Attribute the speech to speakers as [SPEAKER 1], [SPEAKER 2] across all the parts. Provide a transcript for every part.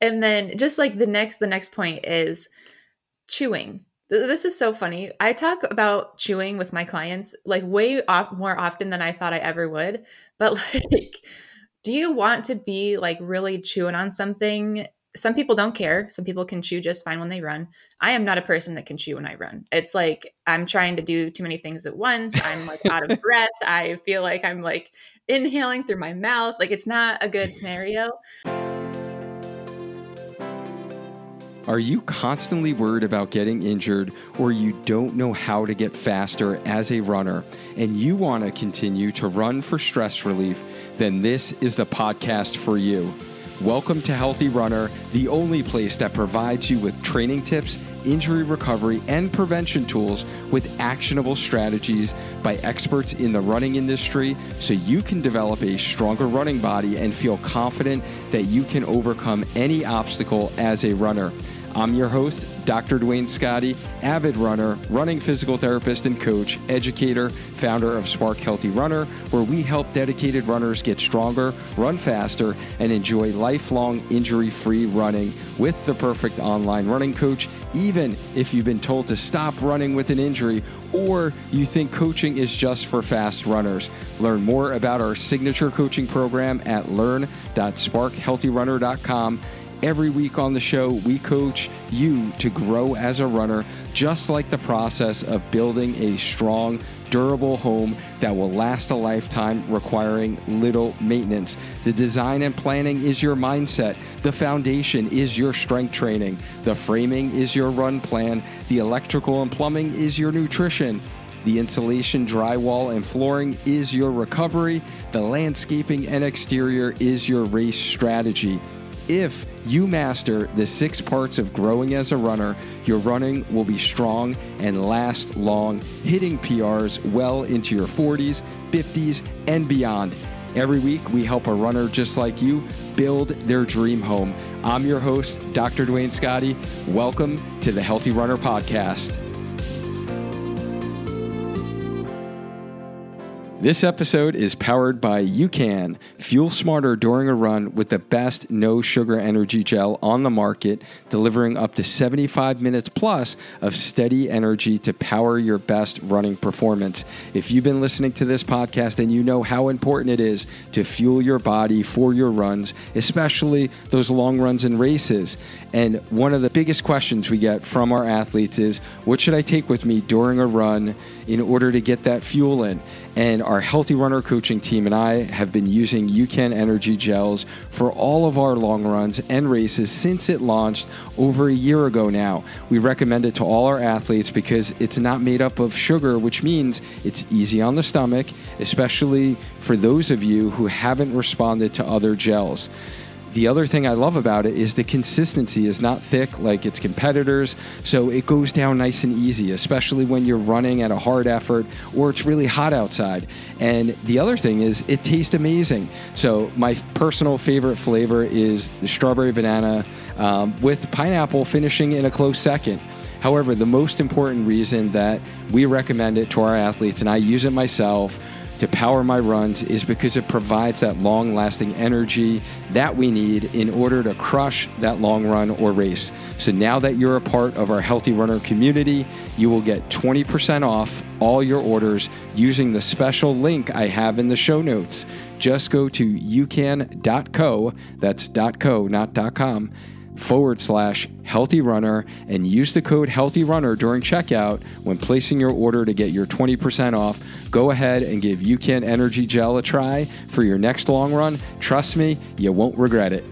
[SPEAKER 1] and then just like the next the next point is chewing this is so funny i talk about chewing with my clients like way off more often than i thought i ever would but like do you want to be like really chewing on something some people don't care. Some people can chew just fine when they run. I am not a person that can chew when I run. It's like I'm trying to do too many things at once. I'm like out of breath. I feel like I'm like inhaling through my mouth. Like it's not a good scenario.
[SPEAKER 2] Are you constantly worried about getting injured or you don't know how to get faster as a runner and you want to continue to run for stress relief? Then this is the podcast for you. Welcome to Healthy Runner, the only place that provides you with training tips, injury recovery, and prevention tools with actionable strategies by experts in the running industry so you can develop a stronger running body and feel confident that you can overcome any obstacle as a runner. I'm your host, Dr. Duane Scotti, avid runner, running physical therapist and coach, educator, founder of Spark Healthy Runner, where we help dedicated runners get stronger, run faster, and enjoy lifelong injury free running with the perfect online running coach, even if you've been told to stop running with an injury or you think coaching is just for fast runners. Learn more about our signature coaching program at learn.sparkhealthyrunner.com Every week on the show, we coach you to grow as a runner, just like the process of building a strong, durable home that will last a lifetime, requiring little maintenance. The design and planning is your mindset. The foundation is your strength training. The framing is your run plan. The electrical and plumbing is your nutrition. The insulation, drywall, and flooring is your recovery. The landscaping and exterior is your race strategy. If you master the six parts of growing as a runner, your running will be strong and last long, hitting PRs well into your 40s, 50s, and beyond. Every week, we help a runner just like you build their dream home. I'm your host, Dr. Duane Scotti. Welcome to the Healthy Runner Podcast. This episode is powered by UCAN. Fuel smarter during a run with the best no sugar energy gel on the market, delivering up to 75 minutes plus of steady energy to power your best running performance. If you've been listening to this podcast and you know how important it is to fuel your body for your runs, especially those long runs and races. And one of the biggest questions we get from our athletes is what should I take with me during a run in order to get that fuel in? And our Healthy Runner coaching team and I have been using UCAN Energy Gels for all of our long runs and races since it launched over a year ago now. We recommend it to all our athletes because it's not made up of sugar, which means it's easy on the stomach, especially for those of you who haven't responded to other gels. The other thing I love about it is the consistency is not thick like its competitors, so it goes down nice and easy, especially when you're running at a hard effort or it's really hot outside. And the other thing is it tastes amazing. So my personal favorite flavor is the strawberry banana um, with pineapple finishing in a close second. However, the most important reason that we recommend it to our athletes, and I use it myself, to power my runs is because it provides that long lasting energy that we need in order to crush that long run or race. So now that you're a part of our Healthy Runner community, you will get 20% off all your orders using the special link I have in the show notes. Just go to ucan.co, that's .co, not .com forward slash healthy runner and use the code healthy runner during checkout when placing your order to get your 20% off. Go ahead and give UCAN Energy Gel a try for your next long run. Trust me, you won't regret it.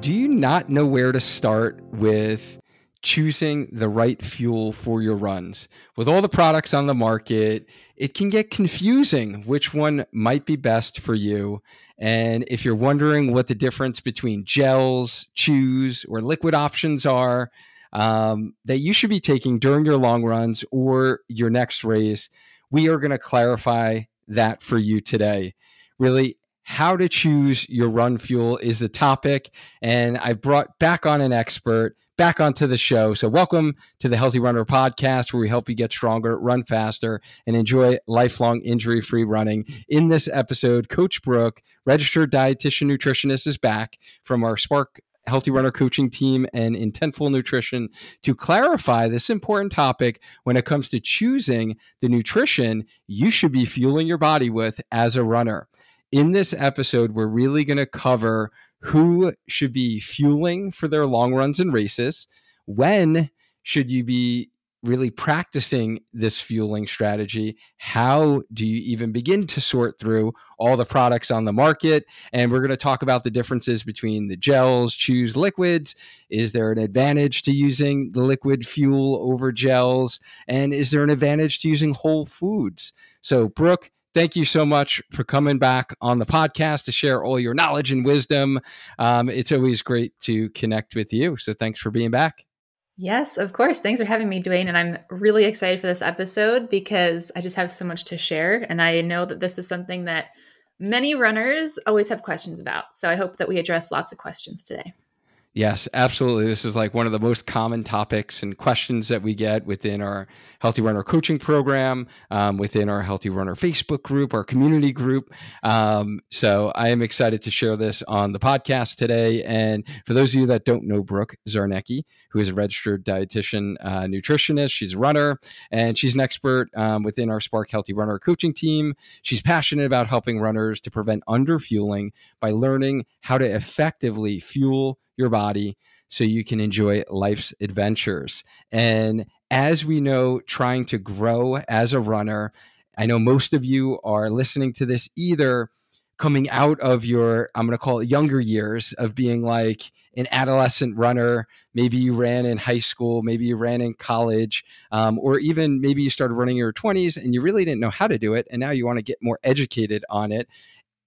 [SPEAKER 2] Do you not know where to start with choosing the right fuel for your runs? With all the products on the market, it can get confusing which one might be best for you. And if you're wondering what the difference between gels, chews, or liquid options are um, that you should be taking during your long runs or your next race, we are going to clarify that for you today. Really, how to choose your run fuel is the topic. And I brought back on an expert back onto the show. So, welcome to the Healthy Runner podcast, where we help you get stronger, run faster, and enjoy lifelong injury free running. In this episode, Coach Brooke, registered dietitian nutritionist, is back from our Spark Healthy Runner coaching team and Intentful Nutrition to clarify this important topic when it comes to choosing the nutrition you should be fueling your body with as a runner. In this episode, we're really going to cover who should be fueling for their long runs and races, when should you be really practicing this fueling strategy, how do you even begin to sort through all the products on the market? And we're going to talk about the differences between the gels, chews liquids. Is there an advantage to using the liquid fuel over gels? And is there an advantage to using whole foods? So, Brooke, thank you so much for coming back on the podcast to share all your knowledge and wisdom. Um, it's always great to connect with you. So, thanks for being back.
[SPEAKER 1] Yes, of course. Thanks for having me, Duane. And I'm really excited for this episode because I just have so much to share. And I know that this is something that many runners always have questions about. So I hope that we address lots of questions today.
[SPEAKER 2] Yes, absolutely. This is like one of the most common topics and questions that we get within our Healthy Runner coaching program, um, within our Healthy Runner Facebook group, our community group. Um, so I am excited to share this on the podcast today. And for those of you that don't know Brooke Czarnecki, who is a registered dietitian uh, nutritionist, she's a runner, and she's an expert um, within our Spark Healthy Runner coaching team. She's passionate about helping runners to prevent underfueling by learning how to effectively fuel your body so you can enjoy life's adventures. And as we know, trying to grow as a runner, I know most of you are listening to this either coming out of your, I'm going to call it younger years of being like an adolescent runner. Maybe you ran in high school, maybe you ran in college, um, or even maybe you started running in your 20s and you really didn't know how to do it. And now you want to get more educated on it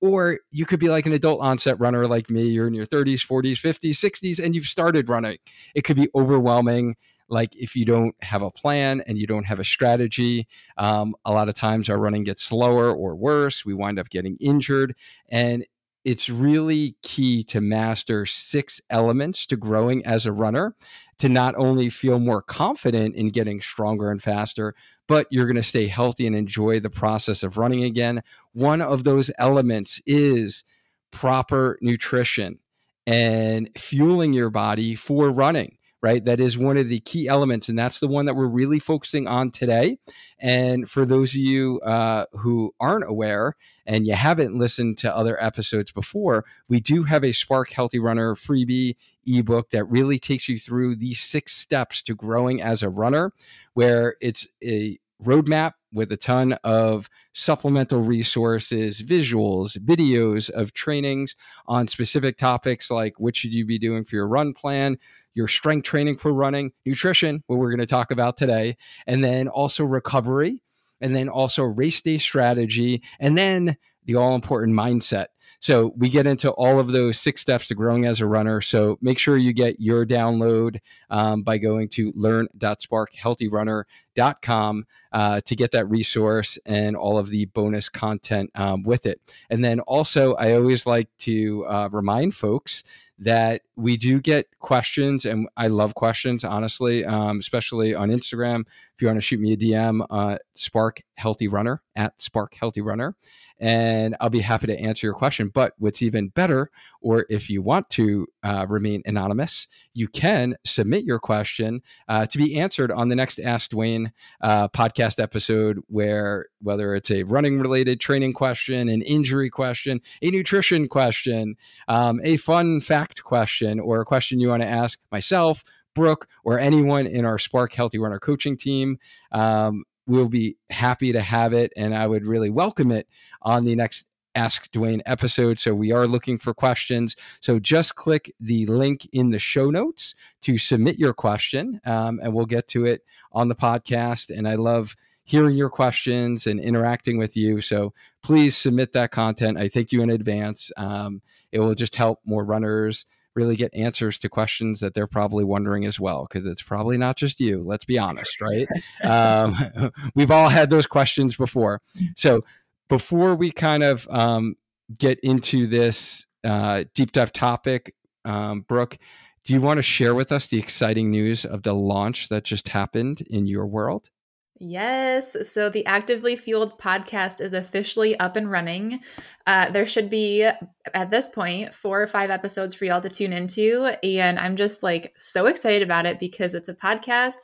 [SPEAKER 2] or you could be like an adult onset runner like me you're in your 30s 40s 50s 60s and you've started running. It could be overwhelming like if you don't have a plan and you don't have a strategy. Um, a lot of times our running gets slower or worse. We wind up getting injured. And it's really key to master six elements to growing as a runner to not only feel more confident in getting stronger and faster, but you're going to stay healthy and enjoy the process of running again. One of those elements is proper nutrition and fueling your body for running right? That is one of the key elements, and that's the one that we're really focusing on today. And for those of you uh, who aren't aware and you haven't listened to other episodes before, we do have a Spark Healthy Runner freebie ebook that really takes you through these six steps to growing as a runner, where it's a roadmap with a ton of supplemental resources, visuals, videos of trainings on specific topics like what should you be doing for your run plan, your strength training for running, nutrition, what we're going to talk about today, and then also recovery, and then also race day strategy, and then the all important mindset. So we get into all of those six steps to growing as a runner. So make sure you get your download um, by going to learn.sparkhealthyrunner.com uh, to get that resource and all of the bonus content um, with it. And then also, I always like to uh, remind folks that we do get questions, and I love questions, honestly, um, especially on Instagram. If you want to shoot me a DM, uh, Spark Healthy Runner at Spark Healthy Runner, and I'll be happy to answer your question. But what's even better, or if you want to uh, remain anonymous, you can submit your question uh, to be answered on the next Ask Duane uh, podcast episode, where whether it's a running related training question, an injury question, a nutrition question, um, a fun fact question, or a question you want to ask myself. Brooke or anyone in our Spark Healthy Runner coaching team. Um, we'll be happy to have it, and I would really welcome it on the next Ask Duane episode. So we are looking for questions. So just click the link in the show notes to submit your question, um, and we'll get to it on the podcast. And I love hearing your questions and interacting with you. So please submit that content. I thank you in advance. Um, it will just help more runners really get answers to questions that they're probably wondering as well because it's probably not just you let's be honest right um, we've all had those questions before so before we kind of um, get into this uh, deep dive topic um, brooke do you want to share with us the exciting news of the launch that just happened in your world?
[SPEAKER 1] Yes. So the Actively Fueled podcast is officially up and running. Uh, there should be, at this point, four or five episodes for y'all to tune into. And I'm just like so excited about it because it's a podcast.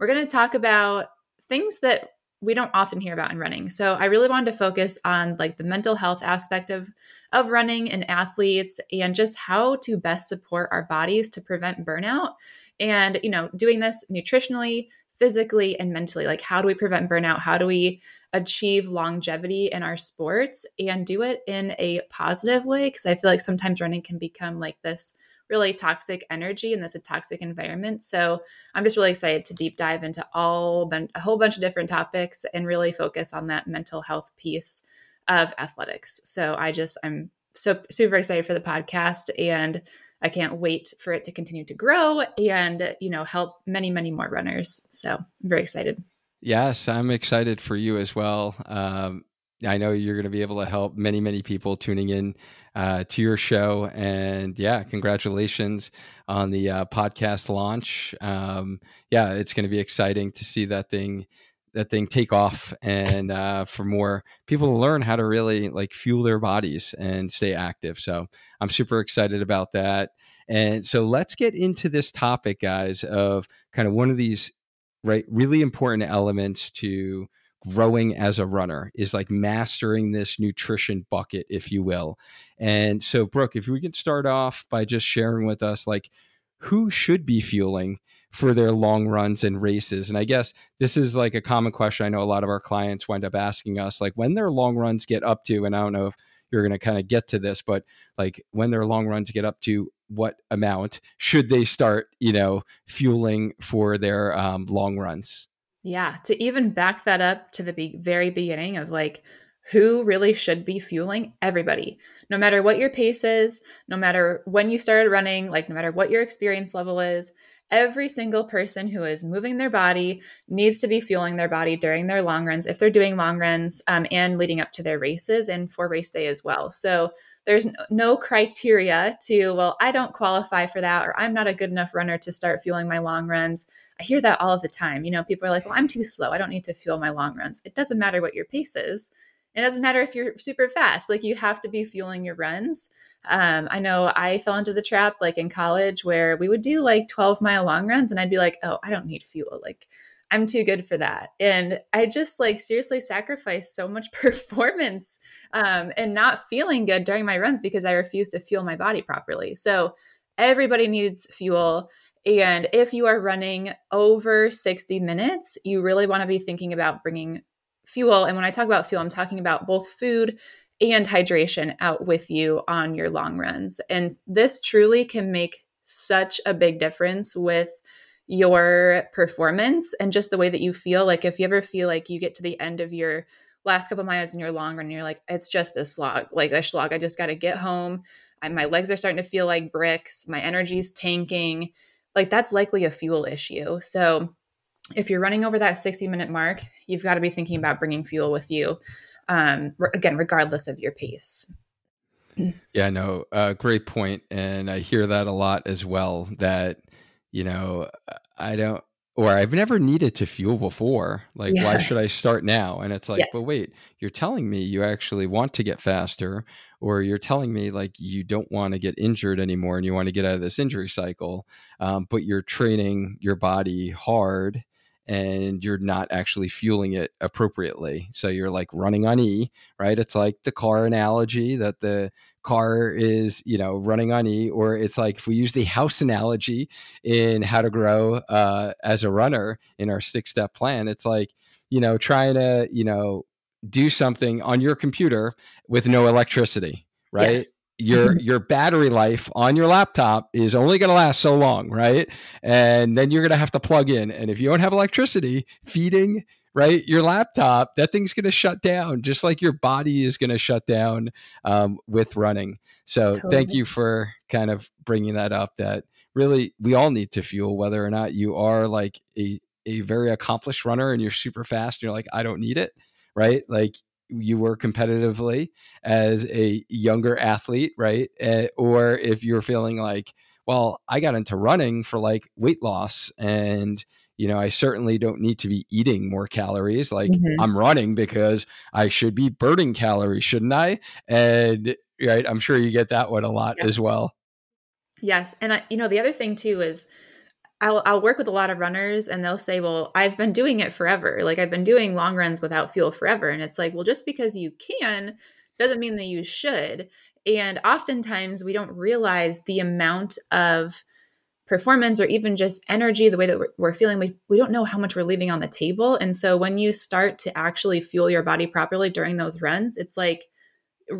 [SPEAKER 1] We're going to talk about things that we don't often hear about in running. So I really wanted to focus on like the mental health aspect of of running and athletes and just how to best support our bodies to prevent burnout and you know doing this nutritionally physically and mentally like how do we prevent burnout how do we achieve longevity in our sports and do it in a positive way because i feel like sometimes running can become like this really toxic energy in this toxic environment. So I'm just really excited to deep dive into all a whole bunch of different topics and really focus on that mental health piece of athletics. So I just I'm so super excited for the podcast and I can't wait for it to continue to grow and you know help many many more runners. So I'm very excited.
[SPEAKER 2] Yes, I'm excited for you as well. Um, I know you're going to be able to help many, many people tuning in uh, to your show. And yeah, congratulations on the uh, podcast launch. Um, yeah, it's going to be exciting to see that thing that thing take off and uh, for more people to learn how to really like fuel their bodies and stay active. So I'm super excited about that. And so let's get into this topic, guys, of kind of one of these right really important elements to growing as a runner is like mastering this nutrition bucket if you will and so brooke if we can start off by just sharing with us like who should be fueling for their long runs and races and i guess this is like a common question i know a lot of our clients wind up asking us like when their long runs get up to and i don't know if you're going to kind of get to this but like when their long runs get up to what amount should they start you know fueling for their um, long runs?
[SPEAKER 1] Yeah, to even back that up to the be- very beginning of like who really should be fueling everybody, no matter what your pace is, no matter when you started running, like no matter what your experience level is, every single person who is moving their body needs to be fueling their body during their long runs if they're doing long runs um, and leading up to their races and for race day as well. So there's no criteria to, well, I don't qualify for that, or I'm not a good enough runner to start fueling my long runs. I hear that all of the time. You know, people are like, well, I'm too slow. I don't need to fuel my long runs. It doesn't matter what your pace is. It doesn't matter if you're super fast. Like you have to be fueling your runs. Um, I know I fell into the trap like in college where we would do like 12 mile long runs and I'd be like, oh, I don't need fuel. Like I'm too good for that. And I just like seriously sacrificed so much performance um, and not feeling good during my runs because I refused to fuel my body properly. So everybody needs fuel. And if you are running over 60 minutes, you really want to be thinking about bringing fuel. And when I talk about fuel, I'm talking about both food and hydration out with you on your long runs. And this truly can make such a big difference with your performance and just the way that you feel. Like if you ever feel like you get to the end of your last couple miles in your long run, and you're like, it's just a slog, like a slog. I just got to get home. My legs are starting to feel like bricks. My energy's tanking. Like that's likely a fuel issue. So if you're running over that 60 minute mark, you've got to be thinking about bringing fuel with you. Um, again, regardless of your pace.
[SPEAKER 2] Yeah, no, uh, great point, and I hear that a lot as well. That you know, I don't, or I've never needed to fuel before. Like, yeah. why should I start now? And it's like, yes. but wait, you're telling me you actually want to get faster, or you're telling me like you don't want to get injured anymore and you want to get out of this injury cycle, um, but you're training your body hard and you're not actually fueling it appropriately. So you're like running on E, right? It's like the car analogy that the car is, you know, running on E, or it's like if we use the house analogy in how to grow uh, as a runner in our six step plan, it's like, you know, trying to, you know, do something on your computer with no electricity, right? Yes your your battery life on your laptop is only going to last so long, right? And then you're going to have to plug in. And if you don't have electricity feeding right your laptop, that thing's going to shut down, just like your body is going to shut down um, with running. So totally. thank you for kind of bringing that up. That really we all need to fuel, whether or not you are like a a very accomplished runner and you're super fast. And you're like, I don't need it, right? Like you were competitively as a younger athlete, right? Uh, or if you're feeling like, well, I got into running for like weight loss and you know, I certainly don't need to be eating more calories. Like mm-hmm. I'm running because I should be burning calories, shouldn't I? And right, I'm sure you get that one a lot as well.
[SPEAKER 1] Yes, and I, you know, the other thing too is I'll I'll work with a lot of runners and they'll say, "Well, I've been doing it forever. Like I've been doing long runs without fuel forever." And it's like, "Well, just because you can doesn't mean that you should." And oftentimes we don't realize the amount of performance or even just energy, the way that we're, we're, feeling, we, we don't know how much we're leaving on the table. And so when you start to actually fuel your body properly during those runs, it's like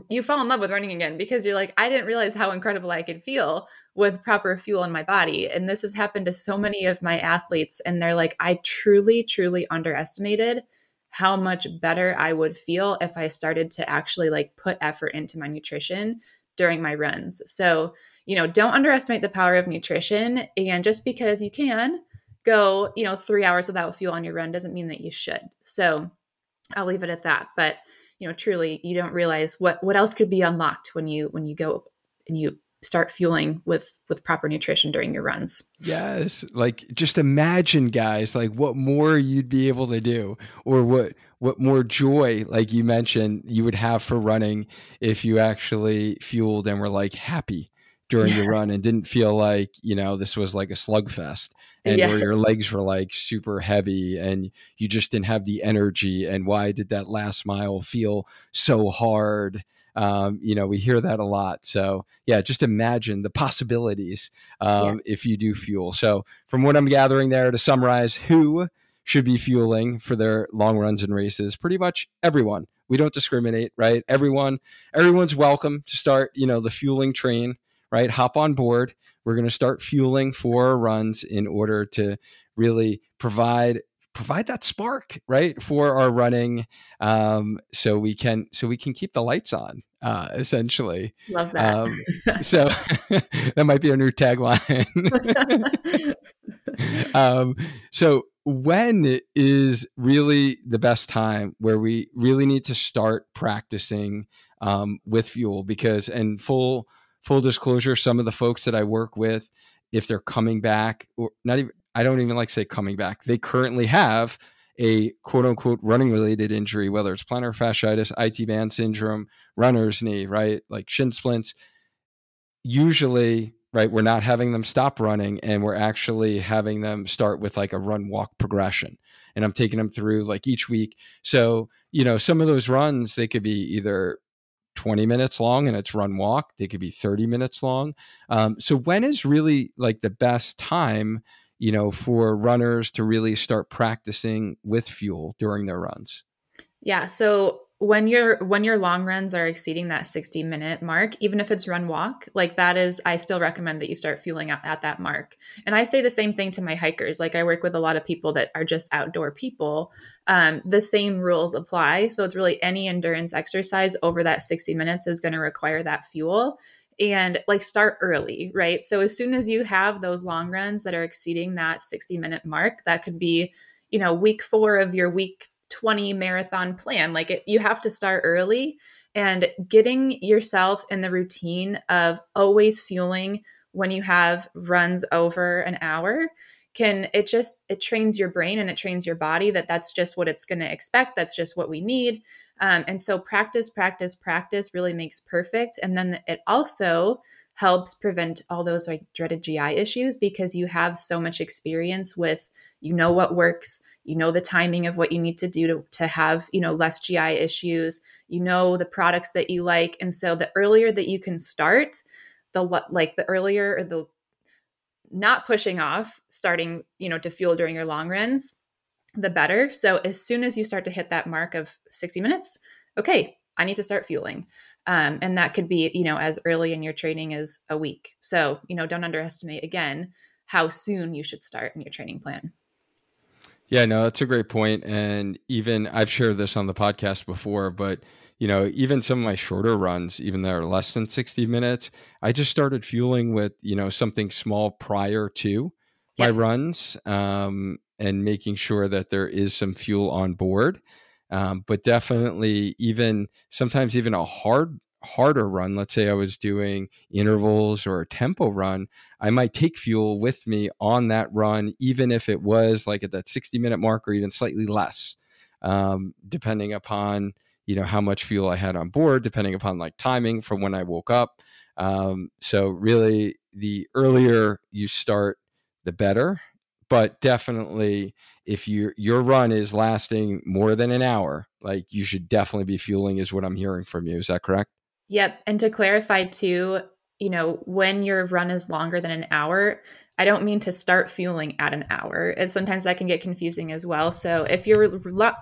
[SPEAKER 1] you fall in love with running again because you're like, I didn't realize how incredible I could feel with proper fuel in my body. And this has happened to so many of my athletes. And they're like, I truly, truly underestimated how much better I would feel if I started to actually like put effort into my nutrition during my runs. So, you know, don't underestimate the power of nutrition. And just because you can go, you know, three hours without fuel on your run doesn't mean that you should. So I'll leave it at that. But, you know, truly you don't realize what what else could be unlocked when you when you go and you start fueling with with proper nutrition during your runs.
[SPEAKER 2] Yes, like just imagine guys like what more you'd be able to do or what what more joy like you mentioned you would have for running if you actually fueled and were like happy during your run and didn't feel like you know this was like a slugfest and yes. where your legs were like super heavy and you just didn't have the energy and why did that last mile feel so hard? Um, you know we hear that a lot so yeah just imagine the possibilities um, yes. if you do fuel. So from what i'm gathering there to summarize who should be fueling for their long runs and races? Pretty much everyone. We don't discriminate right? Everyone everyone's welcome to start you know the fueling train right? Hop on board. We're going to start fueling for runs in order to really provide provide that spark right for our running um, so we can so we can keep the lights on uh, essentially
[SPEAKER 1] love that um,
[SPEAKER 2] so that might be a new tagline um, so when is really the best time where we really need to start practicing um, with fuel because and full full disclosure, some of the folks that I work with, if they're coming back, or not even, I don't even like say coming back, they currently have a quote unquote running related injury, whether it's plantar fasciitis, IT band syndrome, runner's knee, right? Like shin splints. Usually, right, we're not having them stop running and we're actually having them start with like a run walk progression. And I'm taking them through like each week. So, you know, some of those runs, they could be either 20 minutes long and it's run walk. They could be 30 minutes long. Um, so when is really like the best time, you know, for runners to really start practicing with fuel during their runs?
[SPEAKER 1] Yeah. So when your when your long runs are exceeding that 60 minute mark even if it's run walk like that is i still recommend that you start fueling at, at that mark. And i say the same thing to my hikers. Like i work with a lot of people that are just outdoor people. Um, the same rules apply. So it's really any endurance exercise over that 60 minutes is going to require that fuel. And like start early, right? So as soon as you have those long runs that are exceeding that 60 minute mark, that could be, you know, week four of your week 20 marathon plan. Like it, you have to start early and getting yourself in the routine of always fueling when you have runs over an hour can it just it trains your brain and it trains your body that that's just what it's going to expect that's just what we need um, and so practice practice practice really makes perfect and then it also helps prevent all those like dreaded gi issues because you have so much experience with you know what works you know the timing of what you need to do to, to have you know less gi issues. You know the products that you like. And so the earlier that you can start the like the earlier or the not pushing off starting you know to fuel during your long runs the better. So as soon as you start to hit that mark of 60 minutes okay i need to start fueling. Um, and that could be you know as early in your training as a week. So you know don't underestimate again how soon you should start in your training plan
[SPEAKER 2] yeah, no, that's a great point. And even I've shared this on the podcast before, but you know, even some of my shorter runs, even that are less than 60 minutes, I just started fueling with, you know, something small prior to my runs um, and making sure that there is some fuel on board. Um, but definitely even sometimes even a hard harder run, let's say I was doing intervals or a tempo run, I might take fuel with me on that run, even if it was like at that 60 minute mark or even slightly less, um, depending upon you know how much fuel I had on board, depending upon like timing from when I woke up. Um, so really, the earlier you start, the better. But definitely, if your your run is lasting more than an hour, like you should definitely be fueling, is what I'm hearing from you. Is that correct?
[SPEAKER 1] Yep. And to clarify too, you know, when your run is longer than an hour, I don't mean to start fueling at an hour. And sometimes that can get confusing as well. So if your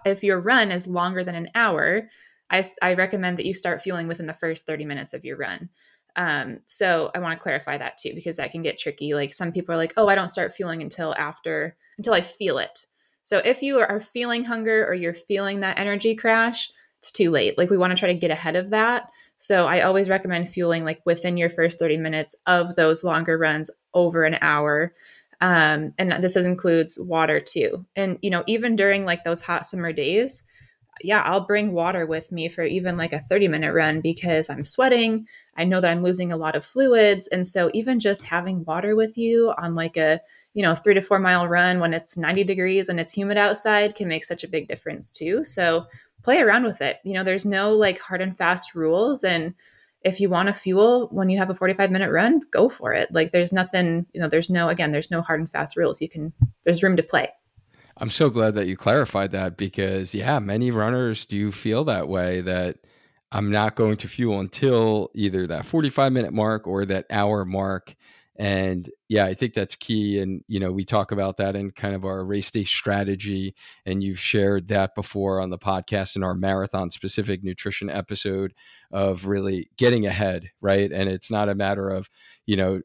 [SPEAKER 1] if your run is longer than an hour, I, I recommend that you start fueling within the first 30 minutes of your run. Um, so I want to clarify that too, because that can get tricky. Like some people are like, oh, I don't start fueling until after, until I feel it. So if you are feeling hunger or you're feeling that energy crash, it's too late. Like we want to try to get ahead of that. So I always recommend fueling like within your first 30 minutes of those longer runs over an hour. Um, and this includes water too. And, you know, even during like those hot summer days, yeah, I'll bring water with me for even like a 30 minute run because I'm sweating. I know that I'm losing a lot of fluids. And so even just having water with you on like a, you know, three to four mile run when it's 90 degrees and it's humid outside can make such a big difference too. So play around with it. You know, there's no like hard and fast rules. And if you want to fuel when you have a 45 minute run, go for it. Like there's nothing, you know, there's no, again, there's no hard and fast rules. You can, there's room to play.
[SPEAKER 2] I'm so glad that you clarified that because, yeah, many runners do feel that way that I'm not going to fuel until either that 45 minute mark or that hour mark. And yeah, I think that's key. And, you know, we talk about that in kind of our race day strategy. And you've shared that before on the podcast in our marathon specific nutrition episode of really getting ahead, right? And it's not a matter of, you know,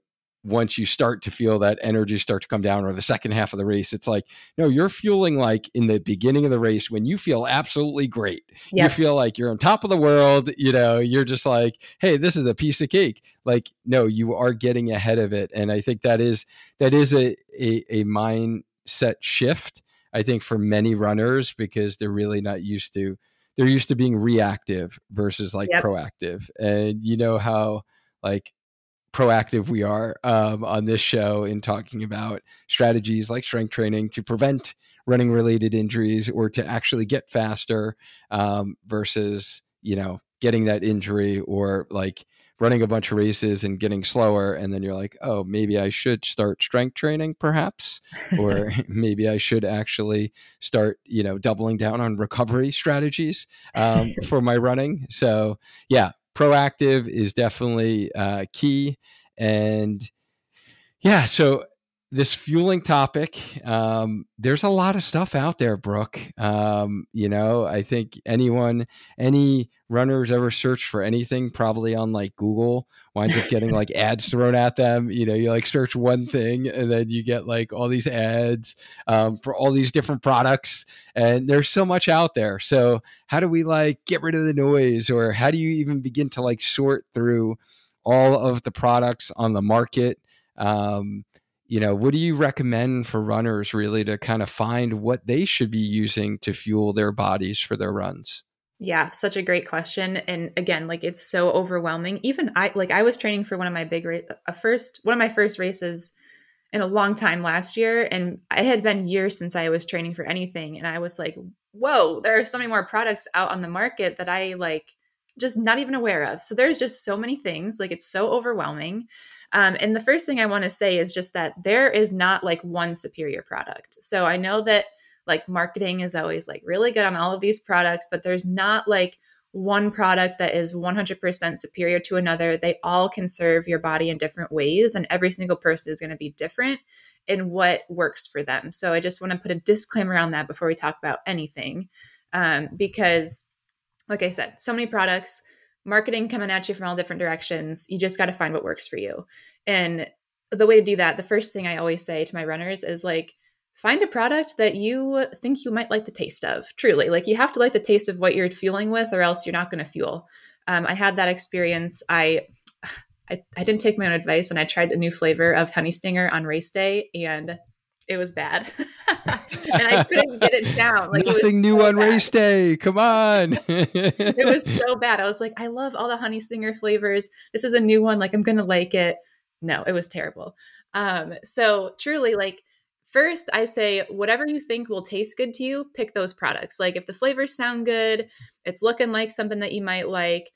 [SPEAKER 2] once you start to feel that energy start to come down or the second half of the race it's like no you're fueling like in the beginning of the race when you feel absolutely great yep. you feel like you're on top of the world you know you're just like hey this is a piece of cake like no you are getting ahead of it and i think that is that is a a, a mindset shift i think for many runners because they're really not used to they're used to being reactive versus like yep. proactive and you know how like proactive we are um, on this show in talking about strategies like strength training to prevent running related injuries or to actually get faster um, versus you know getting that injury or like running a bunch of races and getting slower and then you're like oh maybe i should start strength training perhaps or maybe i should actually start you know doubling down on recovery strategies um, for my running. So yeah proactive is definitely uh, key. And yeah, so this fueling topic, um, there's a lot of stuff out there, Brooke. Um, you know, I think anyone, any runners ever search for anything, probably on like Google, winds up getting like ads thrown at them. You know, you like search one thing and then you get like all these ads um, for all these different products. And there's so much out there. So, how do we like get rid of the noise or how do you even begin to like sort through all of the products on the market? Um, you know, what do you recommend for runners really to kind of find what they should be using to fuel their bodies for their runs?
[SPEAKER 1] Yeah, such a great question. And again, like it's so overwhelming. Even I like I was training for one of my big race a first one of my first races in a long time last year and it had been years since I was training for anything and I was like, "Whoa, there are so many more products out on the market that I like just not even aware of." So there's just so many things, like it's so overwhelming. Um, and the first thing I want to say is just that there is not like one superior product. So I know that like marketing is always like really good on all of these products, but there's not like one product that is 100% superior to another. They all can serve your body in different ways, and every single person is going to be different in what works for them. So I just want to put a disclaimer on that before we talk about anything, um, because, like I said, so many products marketing coming at you from all different directions. You just got to find what works for you. And the way to do that, the first thing I always say to my runners is like, find a product that you think you might like the taste of. Truly, like you have to like the taste of what you're fueling with, or else you're not going to fuel. Um, I had that experience. I, I I didn't take my own advice, and I tried the new flavor of honey stinger on race day, and it was bad, and I couldn't get it down.
[SPEAKER 2] Like nothing new so on bad. race day. Come on,
[SPEAKER 1] it was so bad. I was like, I love all the honey stinger flavors. This is a new one. Like I'm gonna like it. No, it was terrible. Um, so truly, like first, I say whatever you think will taste good to you, pick those products. Like if the flavors sound good, it's looking like something that you might like,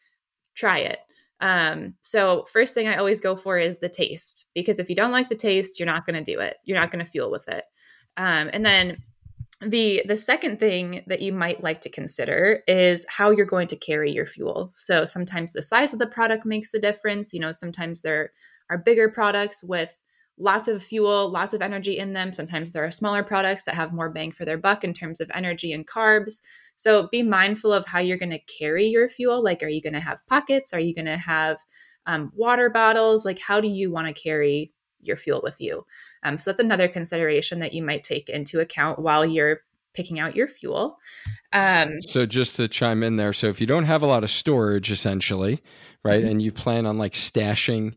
[SPEAKER 1] try it. Um, so first thing I always go for is the taste because if you don't like the taste, you're not going to do it. You're not going to fuel with it. Um, and then the the second thing that you might like to consider is how you're going to carry your fuel. So sometimes the size of the product makes a difference. You know, sometimes there are bigger products with lots of fuel, lots of energy in them. Sometimes there are smaller products that have more bang for their buck in terms of energy and carbs. So be mindful of how you're going to carry your fuel. Like, are you going to have pockets? Are you going to have um, water bottles? Like, how do you want to carry your fuel with you? Um, so that's another consideration that you might take into account while you're picking out your fuel.
[SPEAKER 2] Um, so just to chime in there, so if you don't have a lot of storage, essentially, right, mm-hmm. and you plan on like stashing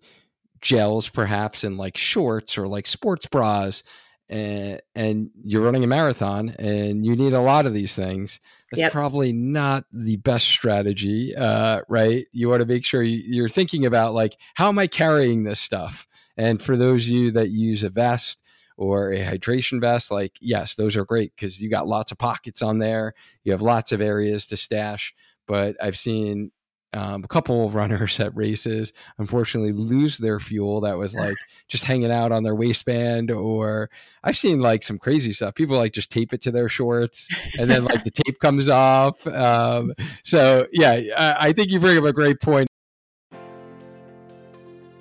[SPEAKER 2] gels perhaps in like shorts or like sports bras and, and you're running a marathon and you need a lot of these things that's yep. probably not the best strategy uh, right you want to make sure you're thinking about like how am i carrying this stuff and for those of you that use a vest or a hydration vest like yes those are great because you got lots of pockets on there you have lots of areas to stash but i've seen um, a couple of runners at races unfortunately lose their fuel that was like just hanging out on their waistband or i've seen like some crazy stuff. People like just tape it to their shorts and then like the tape comes off um, so yeah I, I think you bring up a great point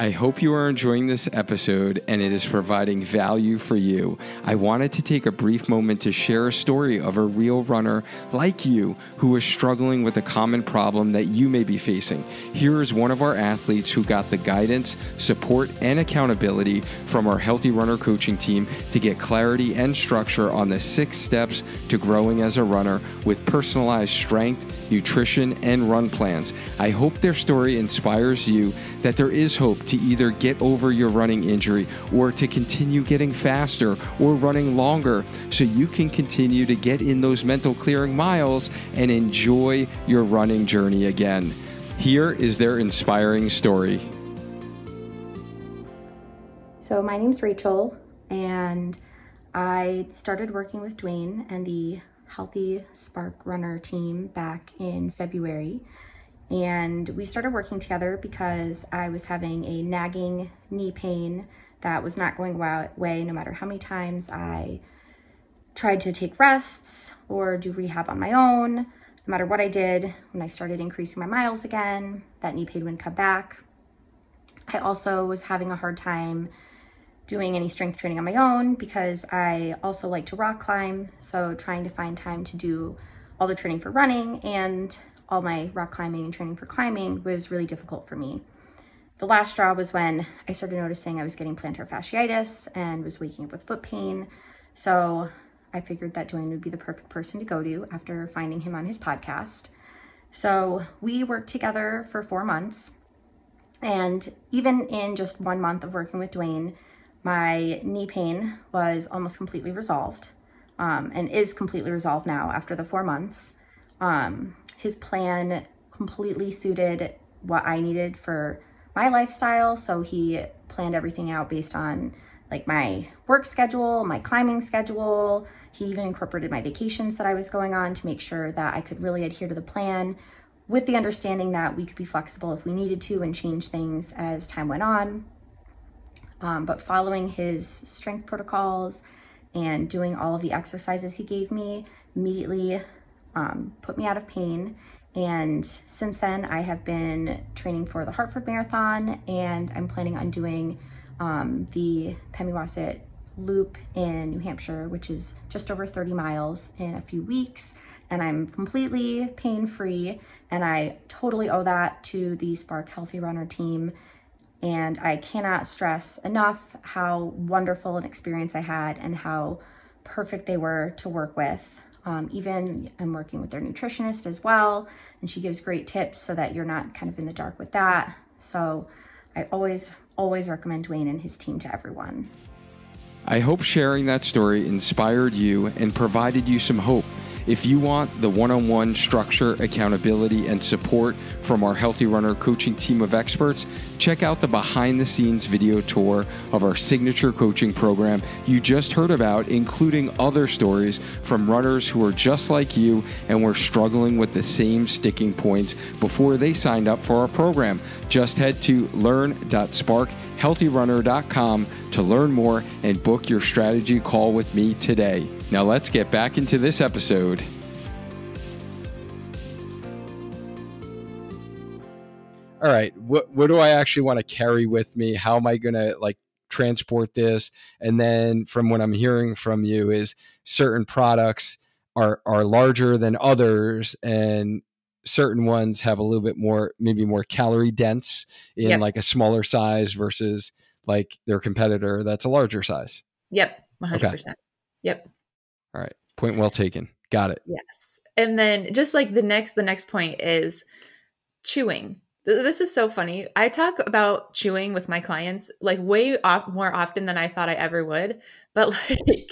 [SPEAKER 2] I hope you are enjoying this episode and it is providing value for you. I wanted to take a brief moment to share a story of a real runner like you who is struggling with a common problem that you may be facing. Here is one of our athletes who got the guidance, support, and accountability from our Healthy Runner coaching team to get clarity and structure on the six steps to growing as a runner with personalized strength nutrition, and run plans. I hope their story inspires you that there is hope to either get over your running injury or to continue getting faster or running longer so you can continue to get in those mental clearing miles and enjoy your running journey again. Here is their inspiring story.
[SPEAKER 3] So, my name's Rachel, and I started working with Duane and the Healthy Spark Runner team back in February. And we started working together because I was having a nagging knee pain that was not going away no matter how many times I tried to take rests or do rehab on my own. No matter what I did, when I started increasing my miles again, that knee pain would come back. I also was having a hard time doing any strength training on my own because I also like to rock climb. So trying to find time to do all the training for running and all my rock climbing and training for climbing was really difficult for me. The last straw was when I started noticing I was getting plantar fasciitis and was waking up with foot pain. So I figured that Duane would be the perfect person to go to after finding him on his podcast. So we worked together for four months. And even in just one month of working with Duane, my knee pain was almost completely resolved um, and is completely resolved now after the four months. Um, his plan completely suited what I needed for my lifestyle. So he planned everything out based on like my work schedule, my climbing schedule. He even incorporated my vacations that I was going on to make sure that I could really adhere to the plan with the understanding that we could be flexible if we needed to and change things as time went on. Um, but following his strength protocols and doing all of the exercises he gave me immediately um, put me out of pain. And since then, I have been training for the Hartford Marathon, and I'm planning on doing um, the Pemigewasset Loop in New Hampshire, which is just over 30 miles in a few weeks. And I'm completely pain free, and I totally owe that to the Spark Healthy Runner team and I cannot stress enough how wonderful an experience I had and how perfect they were to work with. Um, even I'm working with their nutritionist as well, and she gives great tips so that you're not kind of in the dark with that. So I always, always recommend Duane and his team to everyone.
[SPEAKER 2] I hope sharing that story inspired you and provided you some hope. If you want the one on one structure, accountability, and support from our Healthy Runner coaching team of experts, check out the behind the scenes video tour of our signature coaching program you just heard about, including other stories from runners who are just like you and were struggling with the same sticking points before they signed up for our program. Just head to learn.sparkhealthyrunner.com to learn more and book your strategy call with me today. Now let's get back into this episode. All right, what what do I actually want to carry with me? How am I going to like transport this? And then from what I'm hearing from you is certain products are are larger than others and certain ones have a little bit more maybe more calorie dense in yep. like a smaller size versus like their competitor that's a larger size.
[SPEAKER 1] Yep, 100%. Okay. Yep.
[SPEAKER 2] All right. Point well taken. Got it.
[SPEAKER 1] Yes. And then just like the next the next point is chewing. This is so funny. I talk about chewing with my clients like way off, more often than I thought I ever would. But like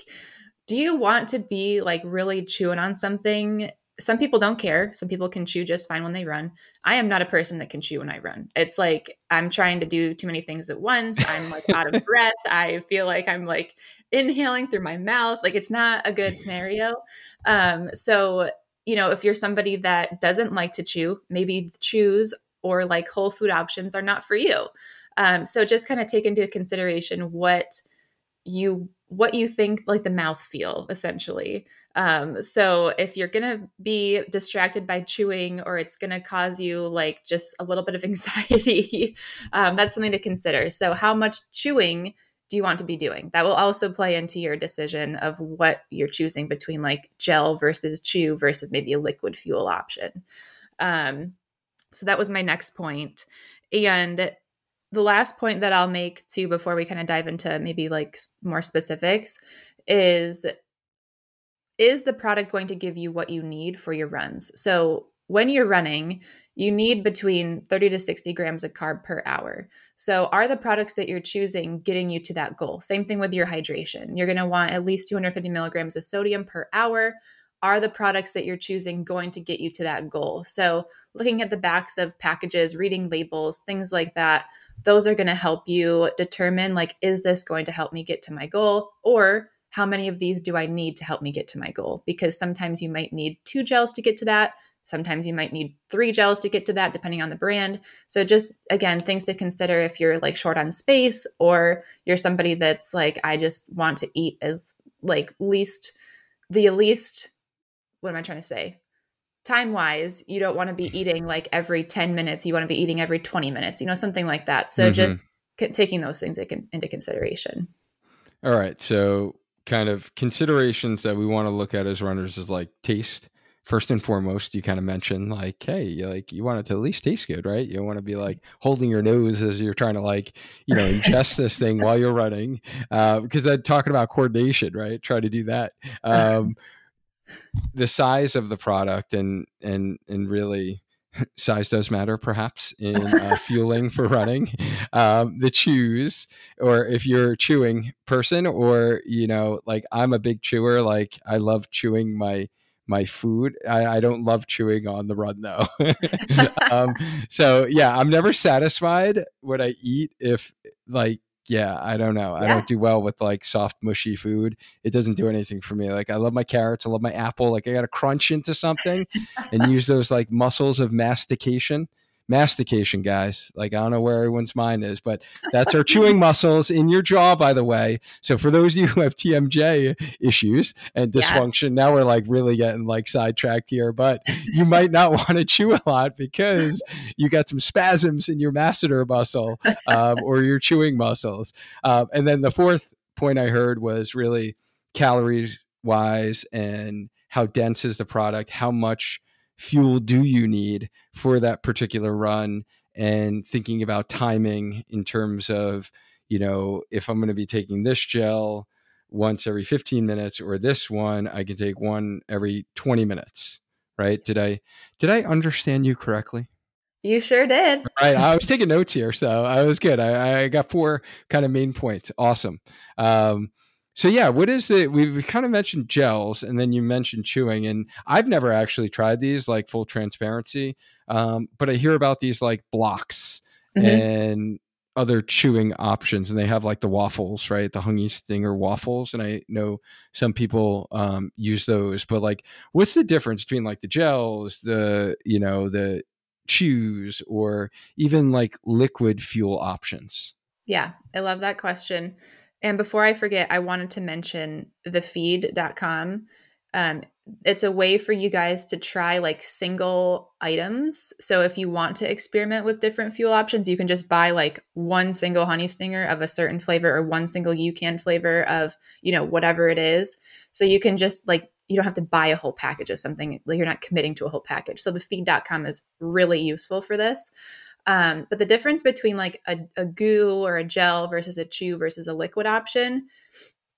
[SPEAKER 1] do you want to be like really chewing on something some people don't care. Some people can chew just fine when they run. I am not a person that can chew when I run. It's like I'm trying to do too many things at once. I'm like out of breath. I feel like I'm like inhaling through my mouth. Like it's not a good scenario. Um, so, you know, if you're somebody that doesn't like to chew, maybe chews or like whole food options are not for you. Um, so just kind of take into consideration what you what you think like the mouth feel essentially. Um, so if you're gonna be distracted by chewing or it's gonna cause you like just a little bit of anxiety um, that's something to consider. So how much chewing do you want to be doing? That will also play into your decision of what you're choosing between like gel versus chew versus maybe a liquid fuel option. Um, so that was my next point. And the last point that I'll make too before we kind of dive into maybe like more specifics is is the product going to give you what you need for your runs? So when you're running, you need between 30 to 60 grams of carb per hour. So, are the products that you're choosing getting you to that goal? Same thing with your hydration. You're going to want at least 250 milligrams of sodium per hour are the products that you're choosing going to get you to that goal? So, looking at the backs of packages, reading labels, things like that, those are going to help you determine like, is this going to help me get to my goal? Or how many of these do I need to help me get to my goal? Because sometimes you might need two gels to get to that. Sometimes you might need three gels to get to that, depending on the brand. So, just again, things to consider if you're like short on space or you're somebody that's like, I just want to eat as like least the least what am I trying to say? Time wise, you don't want to be eating like every 10 minutes. You want to be eating every 20 minutes, you know, something like that. So mm-hmm. just taking those things into consideration.
[SPEAKER 2] All right. So, kind of considerations that we want to look at as runners is like taste. First and foremost, you kind of mentioned like, hey, like you want it to at least taste good, right? You want to be like holding your nose as you're trying to like, you know, ingest this thing while you're running. Uh, because I'm talking about coordination, right? Try to do that. Um, the size of the product and and and really size does matter perhaps in uh, fueling for running. Um, the chews or if you're a chewing person or you know like i'm a big chewer like i love chewing my my food. I, I don't love chewing on the run though. Um, so yeah i'm never satisfied what i eat if like yeah, I don't know. Yeah. I don't do well with like soft, mushy food. It doesn't do anything for me. Like I love my carrots, I love my apple. Like I got to crunch into something and use those like muscles of mastication mastication, guys. Like, I don't know where everyone's mind is, but that's our chewing muscles in your jaw, by the way. So, for those of you who have TMJ issues and dysfunction, yeah. now we're like really getting like sidetracked here, but you might not want to chew a lot because you got some spasms in your masseter muscle um, or your chewing muscles. Um, and then the fourth point I heard was really calories wise and how dense is the product, how much fuel do you need for that particular run? And thinking about timing in terms of you know if i'm going to be taking this gel once every 15 minutes or this one i can take one every 20 minutes right? Did i did i understand you correctly?
[SPEAKER 1] You sure did.
[SPEAKER 2] Right i was taking notes here so i was good. I, I got four kind of main points. Awesome. Um, so yeah, what is the we we kind of mentioned gels and then you mentioned chewing and I've never actually tried these like full transparency. Um, but I hear about these like blocks mm-hmm. and other chewing options and they have like the waffles, right? The Honey Stinger waffles and I know some people um, use those, but like what's the difference between like the gels, the you know, the chews or even like liquid fuel options?
[SPEAKER 1] Yeah, I love that question. And before I forget, I wanted to mention the feed.com. Um, it's a way for you guys to try like single items. So if you want to experiment with different fuel options, you can just buy like one single honey stinger of a certain flavor or one single UCAN flavor of, you know, whatever it is. So you can just like you don't have to buy a whole package of something. Like you're not committing to a whole package. So the feed.com is really useful for this. Um, but the difference between like a, a goo or a gel versus a chew versus a liquid option,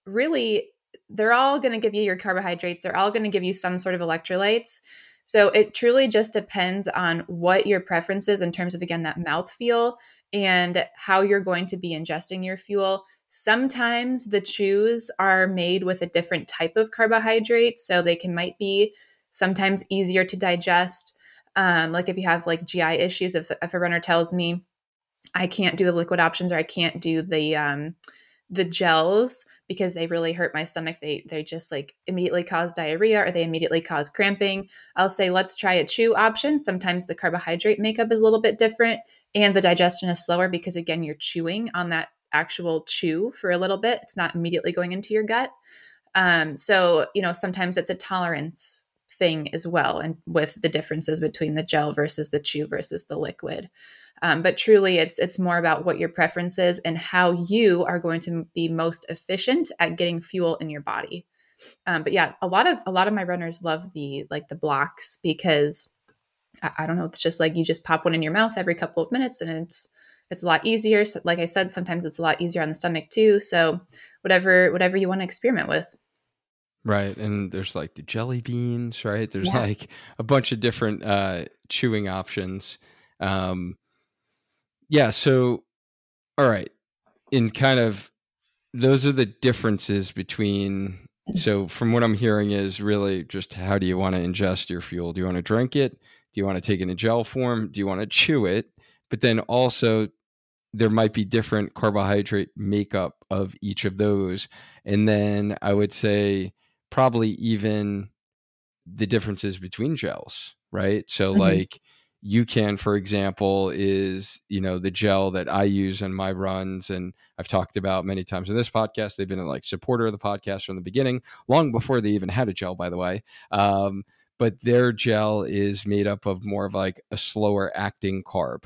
[SPEAKER 1] really, they're all going to give you your carbohydrates. They're all going to give you some sort of electrolytes. So it truly just depends on what your preference is in terms of, again, that mouth feel and how you're going to be ingesting your fuel. Sometimes the chews are made with a different type of carbohydrate, so they can might be sometimes easier to digest. Um, like if you have like GI issues, if, if a runner tells me I can't do the liquid options or I can't do the um, the gels because they really hurt my stomach. They they just like immediately cause diarrhea or they immediately cause cramping. I'll say let's try a chew option. Sometimes the carbohydrate makeup is a little bit different and the digestion is slower because again you're chewing on that actual chew for a little bit. It's not immediately going into your gut. Um, so you know sometimes it's a tolerance thing as well, and with the differences between the gel versus the chew versus the liquid. Um, but truly, it's it's more about what your preference is and how you are going to be most efficient at getting fuel in your body. Um, but yeah, a lot of a lot of my runners love the like the blocks because I, I don't know, it's just like you just pop one in your mouth every couple of minutes and it's it's a lot easier. So, like I said, sometimes it's a lot easier on the stomach too. So whatever whatever you want to experiment with.
[SPEAKER 2] Right. And there's like the jelly beans, right? There's yeah. like a bunch of different uh, chewing options. Um, yeah. So, all right. In kind of those are the differences between. So, from what I'm hearing, is really just how do you want to ingest your fuel? Do you want to drink it? Do you want to take it in a gel form? Do you want to chew it? But then also, there might be different carbohydrate makeup of each of those. And then I would say, probably even the differences between gels, right? So mm-hmm. like UCAN, for example, is you know the gel that I use in my runs, and I've talked about many times in this podcast. They've been a like supporter of the podcast from the beginning, long before they even had a gel, by the way. Um, but their gel is made up of more of like a slower acting carb,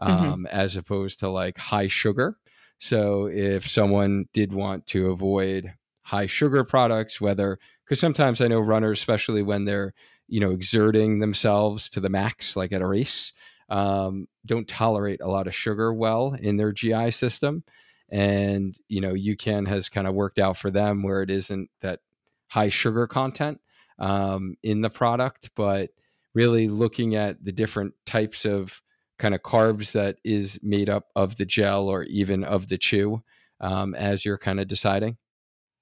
[SPEAKER 2] mm-hmm. um, mm-hmm. as opposed to like high sugar. So if someone did want to avoid high sugar products, whether because sometimes I know runners, especially when they're you know exerting themselves to the max, like at a race, um, don't tolerate a lot of sugar well in their GI system, and you know UCAN has kind of worked out for them where it isn't that high sugar content um, in the product, but really looking at the different types of kind of carbs that is made up of the gel or even of the chew um, as you're kind of deciding.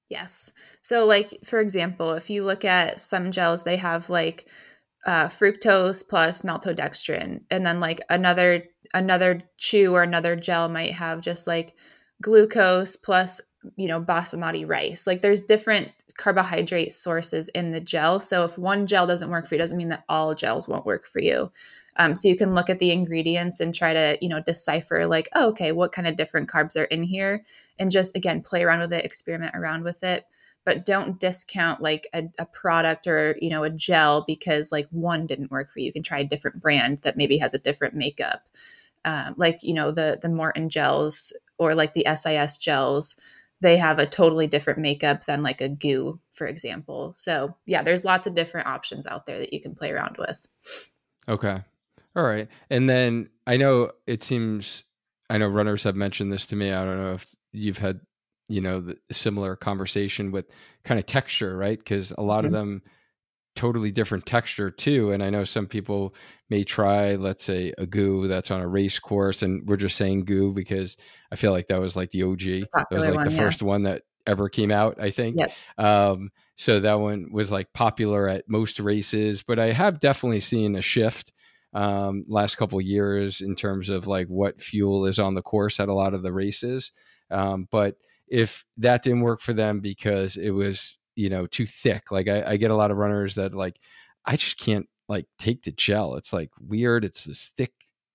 [SPEAKER 1] Yes. So, like, for example, if you look at some gels, they have like uh, fructose plus maltodextrin, and then like another another chew or another gel might have just like glucose plus you know basmati rice. Like, there's different carbohydrate sources in the gel. So, if one gel doesn't work for you, doesn't mean that all gels won't work for you. Um, so you can look at the ingredients and try to, you know, decipher like, oh, okay, what kind of different carbs are in here, and just again play around with it, experiment around with it. But don't discount like a, a product or you know a gel because like one didn't work for you. You can try a different brand that maybe has a different makeup, um, like you know the the Maurten gels or like the SIS gels they have a totally different makeup than like a goo, for example. So, yeah, there's lots of different options out there that you can play around with.
[SPEAKER 2] Okay. All right. And then I know it seems I know runners have mentioned this to me. I don't know if you've had, you know, the similar conversation with kind of texture, right? Because a lot mm-hmm. of them totally different texture too. And I know some people may try, let's say, a goo that's on a race course, and we're just saying goo because I feel like that was like the OG. That was like one, the yeah. first one that ever came out, I think.
[SPEAKER 1] Yep.
[SPEAKER 2] Um, so that one was like popular at most races, but I have definitely seen a shift um, last couple years in terms of like what fuel is on the course at a lot of the races. Um, but if that didn't work for them because it was you know too thick, like I, I get a lot of runners that like I just can't like take the gel. It's like weird. It's this thick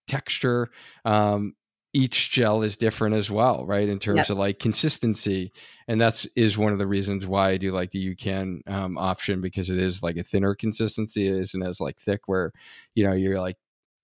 [SPEAKER 2] texture. Um, each gel is different as well, right? In terms yep. of like consistency, and that's is one of the reasons why I do like the UCAN um, option because it is like a thinner consistency. It isn't as like thick where you know you're like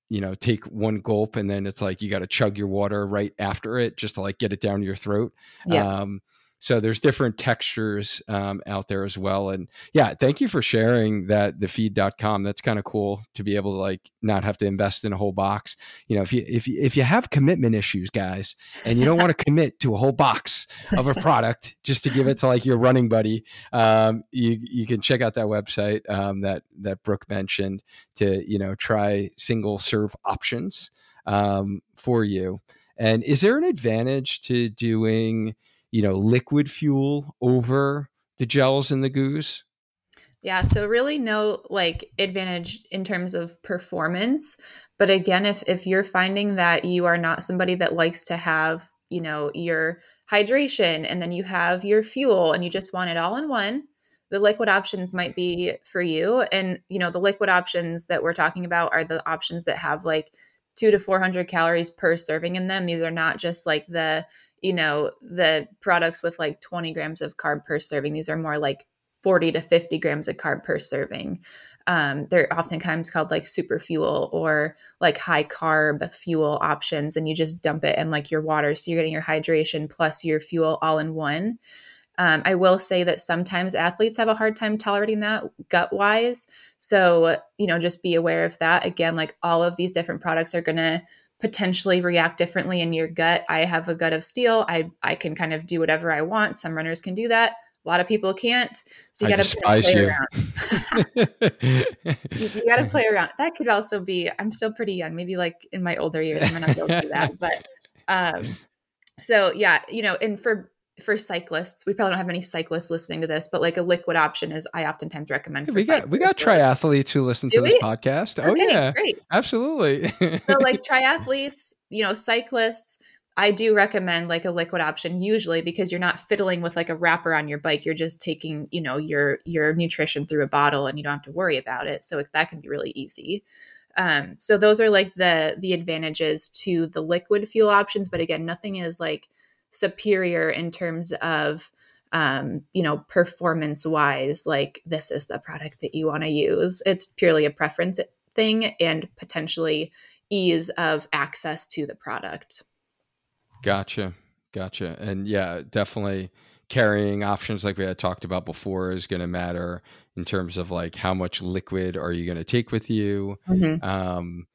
[SPEAKER 2] you know take one gulp and then it's like you got to chug your water right after it just to like get it down your throat. Yeah. Um, so there's different textures um, out there as well and yeah thank you for sharing that the feed.com that's kind of cool to be able to like not have to invest in a whole box. You know if you if you if you have commitment issues guys and you don't want to commit to a whole box of a product just to give it to like your running buddy um, you you can check out that website um, that that brooke mentioned to you know try single serve options um, for you. And is there an advantage to doing you know, liquid fuel over the gels and the goos?
[SPEAKER 1] Yeah, so really no like advantage in terms of performance. But again, if if you're finding that you are not somebody that likes to have, you know, your hydration and then you have your fuel and you just want it all in one, the liquid options might be for you. And you know, the liquid options that we're talking about are the options that have like 2 to 400 calories per serving in them. These are not just like the you know, the products with like 20 grams of carb per serving. These are more like 40 to 50 grams of carb per serving. Um, they're oftentimes called like super fuel or like high carb fuel options, and you just dump it in like your water. So you're getting your hydration plus your fuel all in one. Um, I will say that sometimes athletes have a hard time tolerating that gut wise. So, you know, just be aware of that. Again, like all of these different products are going to potentially react differently in your gut. I have a gut of steel. I I can kind of do whatever I want. Some runners can do that. A lot of people can't. So you got to play you. around. you, you got to play around. That could also be. I'm still pretty young. Maybe like in my older years, I'm not able to do that. But um, so yeah, you know, and for for cyclists, we probably don't have any cyclists listening to this, but like a liquid option is I oftentimes recommend.
[SPEAKER 2] we got we got triathletes who listen Do to we? this podcast. Oh, okay, oh yeah,
[SPEAKER 1] great,
[SPEAKER 2] absolutely.
[SPEAKER 1] so like triathletes, you know, cyclists, I do recommend like a liquid option usually because you're not fiddling with like a wrapper on your bike. You're just taking you know your your nutrition through a bottle and you don't have to worry about it. So that can be really easy. Um, so those are like the the advantages to the liquid fuel options. But again, nothing is like superior in terms of um, you know, performance wise, like this is the product that you want to use. It's purely a preference thing and potentially ease of access to the product.
[SPEAKER 2] Gotcha. Gotcha. And yeah, definitely carrying options like we had talked about before is going to matter in terms of like how much liquid are you going to take with you. Mm-hmm. Um,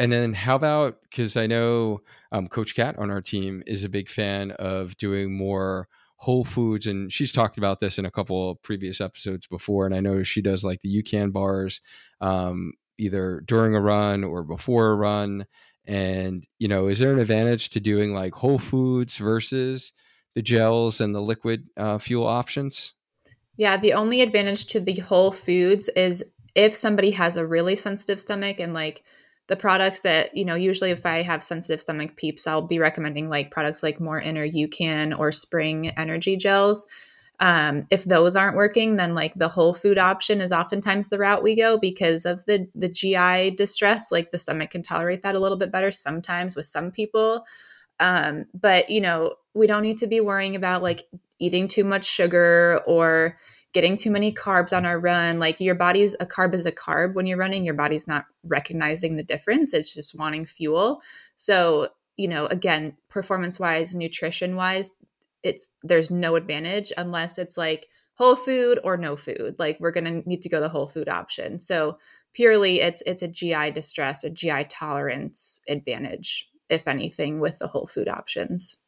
[SPEAKER 2] and then how about because I know um, Coach Cat on our team is a big fan of doing more whole foods, and she's talked about this in a couple previous episodes before. And I know she does like the UCAN bars um, either during a run or before a run. And you know, is there an advantage to doing like whole foods versus the gels and the liquid uh, fuel options?
[SPEAKER 1] Yeah, the only advantage to the whole foods is if somebody has a really sensitive stomach and like the products that you know usually if i have sensitive stomach peeps i'll be recommending like products like more inner UCAN or spring energy gels. Um, if those aren't working then like the whole food option is oftentimes the route we go because of the the gi distress like the stomach can tolerate that a little bit better sometimes with some people. Um, but you know we don't need to be worrying about like eating too much sugar or getting too many carbs on our run. Like your body's a carb is a carb when you're running, your body's not recognizing the difference. It's just wanting fuel. So, you know, again, performance wise, nutrition wise, it's there's no advantage unless it's like whole food or no food. Like we're gonna need to go the whole food option. So purely it's it's a GI distress, a GI tolerance advantage, if anything, with the whole food options.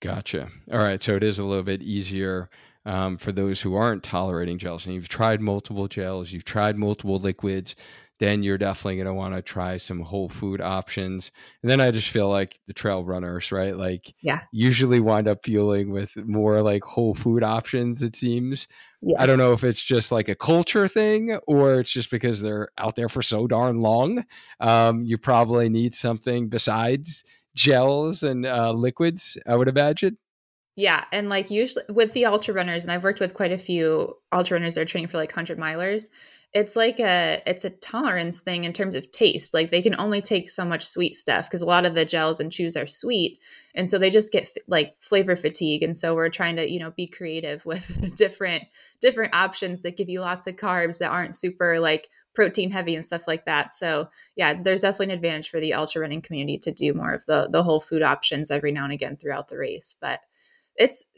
[SPEAKER 2] Gotcha. All right. So it is a little bit easier um, for those who aren't tolerating gels. And you've tried multiple gels, you've tried multiple liquids then you're definitely going to want to try some whole food options. And then I just feel like the trail runners, right? Like,
[SPEAKER 1] yeah,
[SPEAKER 2] usually wind up fueling with more like whole food options, it seems.
[SPEAKER 1] yes.
[SPEAKER 2] I don't know if it's just like a culture thing or it's just because they're out there for so darn long. Um, you probably need something besides gels and uh, liquids, I would imagine.
[SPEAKER 1] Yeah, and like usually with the ultra runners, and I've worked with quite a few ultra runners that are training for like hundred milers. It's like a it's a tolerance thing in terms of taste. Like they can only take so much sweet stuff because a lot of the gels and chews are sweet, and so they just get like flavor fatigue. And so we're trying to you know be creative with different different options that give you lots of carbs that aren't super like protein heavy and stuff like that. So yeah, there's definitely an advantage for the ultra running community to do more of the the whole food options every now and again throughout the race. But it's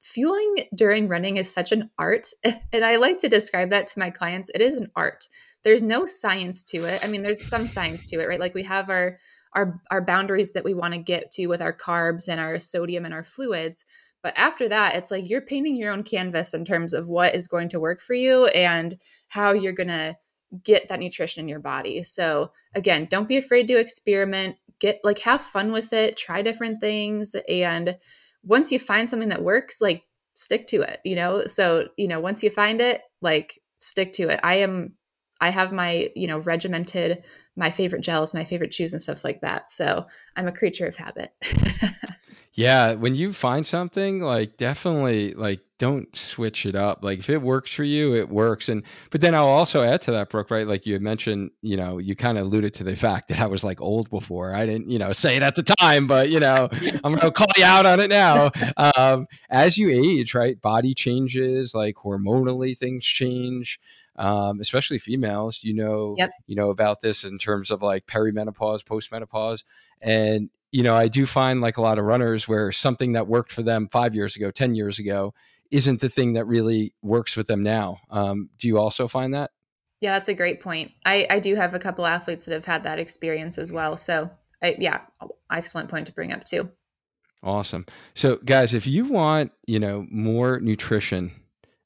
[SPEAKER 1] fueling during running is such an art and i like to describe that to my clients it is an art. There's no science to it. I mean there's some science to it right? Like we have our our our boundaries that we want to get to with our carbs and our sodium and our fluids but after that it's like you're painting your own canvas in terms of what is going to work for you and how you're going to get that nutrition in your body. So again don't be afraid to experiment get like have fun with it try different things and once you find something that works, like stick to it, you know? So, you know, once you find it, like stick to it. I am I have my, you know, regimented my favorite gels, my favorite chews and stuff like that. So, I'm a creature of habit.
[SPEAKER 2] Yeah, when you find something, like definitely like don't switch it up. Like if it works for you, it works. And but then I'll also add to that, Brooke, right? Like you had mentioned, you know, you kind of alluded to the fact that I was like old before. I didn't, you know, say it at the time, but you know, I'm gonna call you out on it now. Um, as you age, right, body changes, like hormonally things change. Um, especially females, you know,
[SPEAKER 1] Yep.
[SPEAKER 2] you know about this in terms of like perimenopause, postmenopause, and you know, I do find like a lot of runners where something that worked for them five years ago, 10 years ago, isn't the thing that really works with them now. Um, do you also find that?
[SPEAKER 1] yeah, that's a great point. I I do have a couple athletes that have had that experience as well. So, I, yeah, excellent point to bring up too.
[SPEAKER 2] Awesome. So, guys, if you want, you know, more nutrition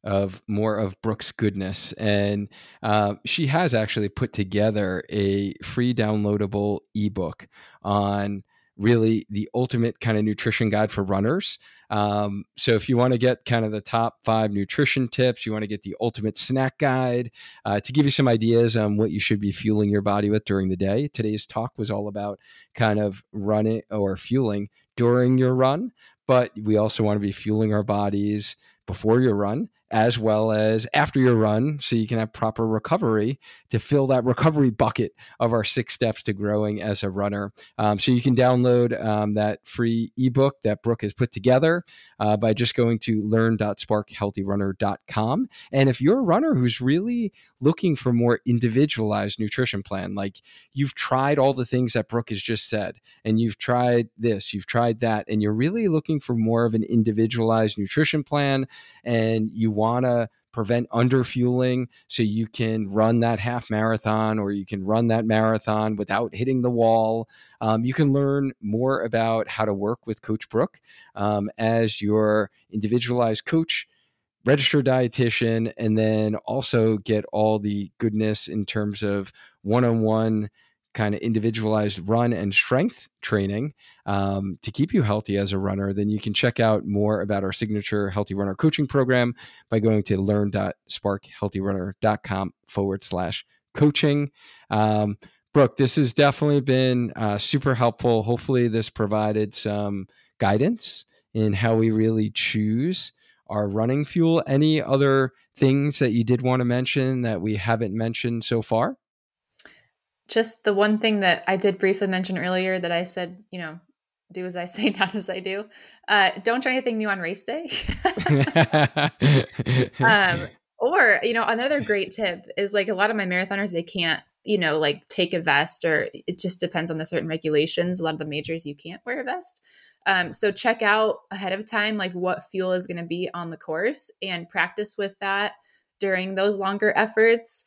[SPEAKER 2] of more of Brooke's goodness, and uh, she has actually put together a free downloadable ebook on really the ultimate kind of nutrition guide for runners. Um, so if you want to get kind of the top five nutrition tips, you want to get the ultimate snack guide uh, to give you some ideas on what you should be fueling your body with during the day. Today's talk was all about kind of running or fueling during your run, but we also want to be fueling our bodies before your run as well as after your run so you can have proper recovery to fill that recovery bucket of our six steps to growing as a runner. Um, so you can download um, that free ebook that brooke has put together uh, by just going to learn.sparkhealthyrunner.com and if you're a runner who's really looking for more individualized nutrition plan like you've tried all the things that brooke has just said and you've tried this you've tried that and you're really looking for more of an individualized nutrition plan and you want to prevent underfueling so you can run that half marathon or you can run that marathon without hitting the wall. Um, you can learn more about how to work with Coach Brooke um, as your individualized coach, registered dietitian, and then also get all the goodness in terms of one on one kind of individualized run and strength training um, to keep you healthy as a runner, then you can check out more about our signature Healthy Runner coaching program by going to learn.sparkhealthyrunner.com forward slash coaching. Um, Brooke, this has definitely been uh, super helpful. Hopefully, this provided some guidance in how we really choose our running fuel. Any other things that you did want to mention that we haven't mentioned so far?
[SPEAKER 1] Just the one thing that I did briefly mention earlier that I said, you know, do as I say, not as I do. Uh, don't try anything new on race day. um, or, you know, another great tip is like a lot of my marathoners, they can't, you know, like take a vest or it just depends on the certain regulations. A lot of the majors, you can't wear a vest. Um, so check out ahead of time, like what fuel is going to be on the course and practice with that during those longer efforts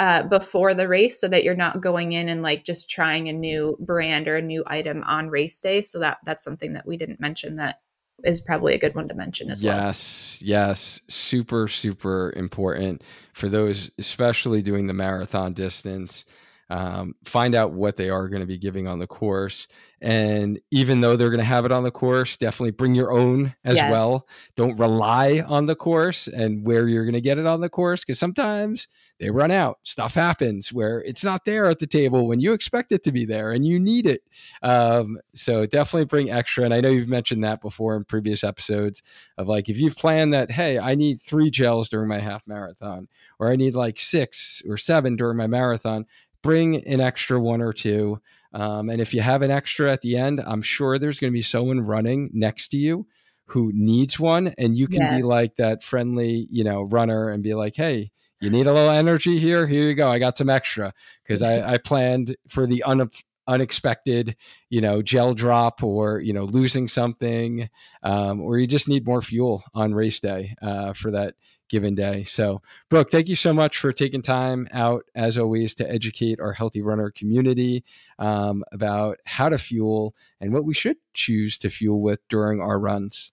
[SPEAKER 1] uh, before the race so that you're not going in and like just trying a new brand or a new item on race day. So that that's something that we didn't mention that is probably a good one to mention as well.
[SPEAKER 2] Yes, yes, super, super important for those, especially doing the marathon distance. Um, find out what they are going to be giving on the course. And even though they're going to have it on the course, definitely bring your own as yes. well. Don't rely on the course and where you're going to get it on the course because sometimes they run out. Stuff happens where it's not there at the table when you expect it to be there and you need it. Um, so definitely bring extra. And I know you've mentioned that before in previous episodes of like, if you've planned that, hey, I need three gels during my half marathon, or I need like six or seven during my marathon, bring an extra one or two um, and if you have an extra at the end, I'm sure there's going to be someone running next to you who needs one, and you can yes. be like that friendly, you know, runner and be like, "Hey, you need a little energy here? Here you go. I got some extra because I, I planned for the un- unexpected, you know, gel drop or you know losing something, um, or you just need more fuel on race day uh, for that given day. So, Brooke, thank you so much for taking time out, as always, to educate our healthy runner community um, about how to fuel and what we should choose to fuel with during our runs.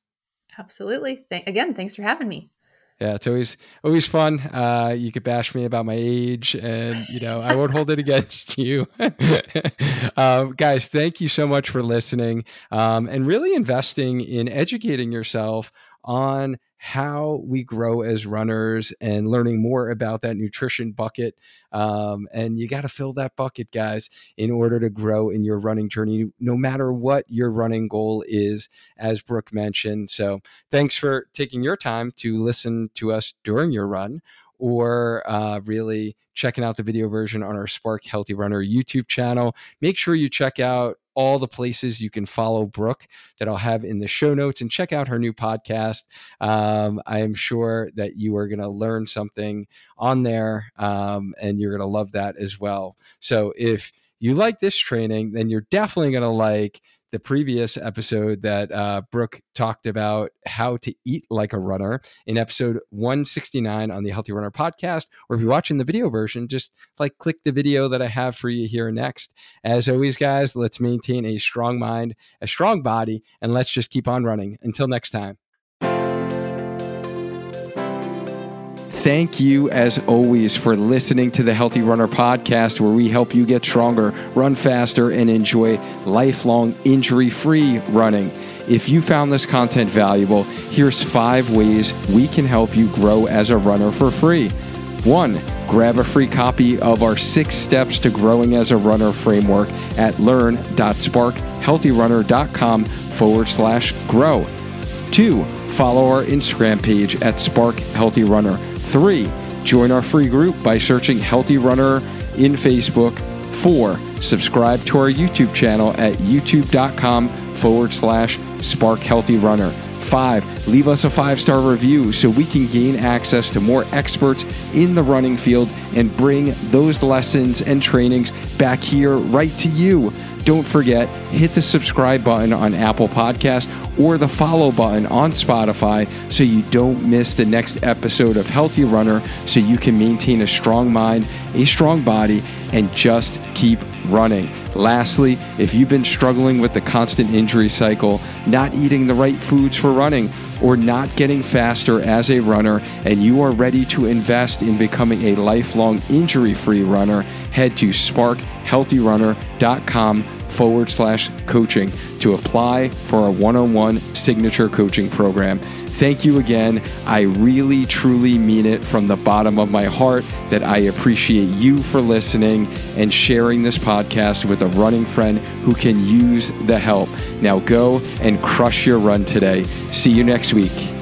[SPEAKER 1] Absolutely. Th- again, thanks for having me.
[SPEAKER 2] Yeah, it's always always fun. Uh, you could bash me about my age, and you know I won't hold it against you, um, guys. Thank you so much for listening um, and really investing in educating yourself on how we grow as runners and learning more about that nutrition bucket. Um, and you got to fill that bucket, guys, in order to grow in your running journey, no matter what your running goal is, as Brooke mentioned. So thanks for taking your time to listen to us during your run or uh, really checking out the video version on our Spark Healthy Runner YouTube channel. Make sure you check out all the places you can follow Brooke that I'll have in the show notes and check out her new podcast. Um, I am sure that you are going to learn something on there um, and you're going to love that as well. So if you like this training, then you're definitely going to like the previous episode that uh, Brooke talked about how to eat like a runner in episode 169 on the Healthy Runner podcast. Or if you're watching the video version, just like click the video that I have for you here next. As always, guys, let's maintain a strong mind, a strong body, and let's just keep on running. Until next time. Thank you, as always, for listening to the Healthy Runner podcast, where we help you get stronger, run faster, and enjoy lifelong injury free running. If you found this content valuable, here's five ways we can help you grow as a runner for free. One, grab a free copy of our six steps to growing as a runner framework at learn.sparkhealthyrunner.com forward slash grow. Two, follow our Instagram page at Spark Healthy Runner. Three, join our free group by searching Healthy Runner in Facebook. Four, subscribe to our YouTube channel at youtube.com forward slash Spark Healthy Runner. Five, leave us a five star review so we can gain access to more experts in the running field and bring those lessons and trainings back here right to you. Don't forget, hit the subscribe button on Apple Podcast or the follow button on Spotify so you don't miss the next episode of Healthy Runner so you can maintain a strong mind, a strong body, and just keep running. Lastly, if you've been struggling with the constant injury cycle, not eating the right foods for running, or not getting faster as a runner, and you are ready to invest in becoming a lifelong injury free runner, head to sparkhealthyrunner.com forward slash coaching to apply for our one on one signature coaching program. Thank you again. I really, truly mean it from the bottom of my heart that I appreciate you for listening and sharing this podcast with a running friend who can use the help. Now go and crush your run today. See you next week.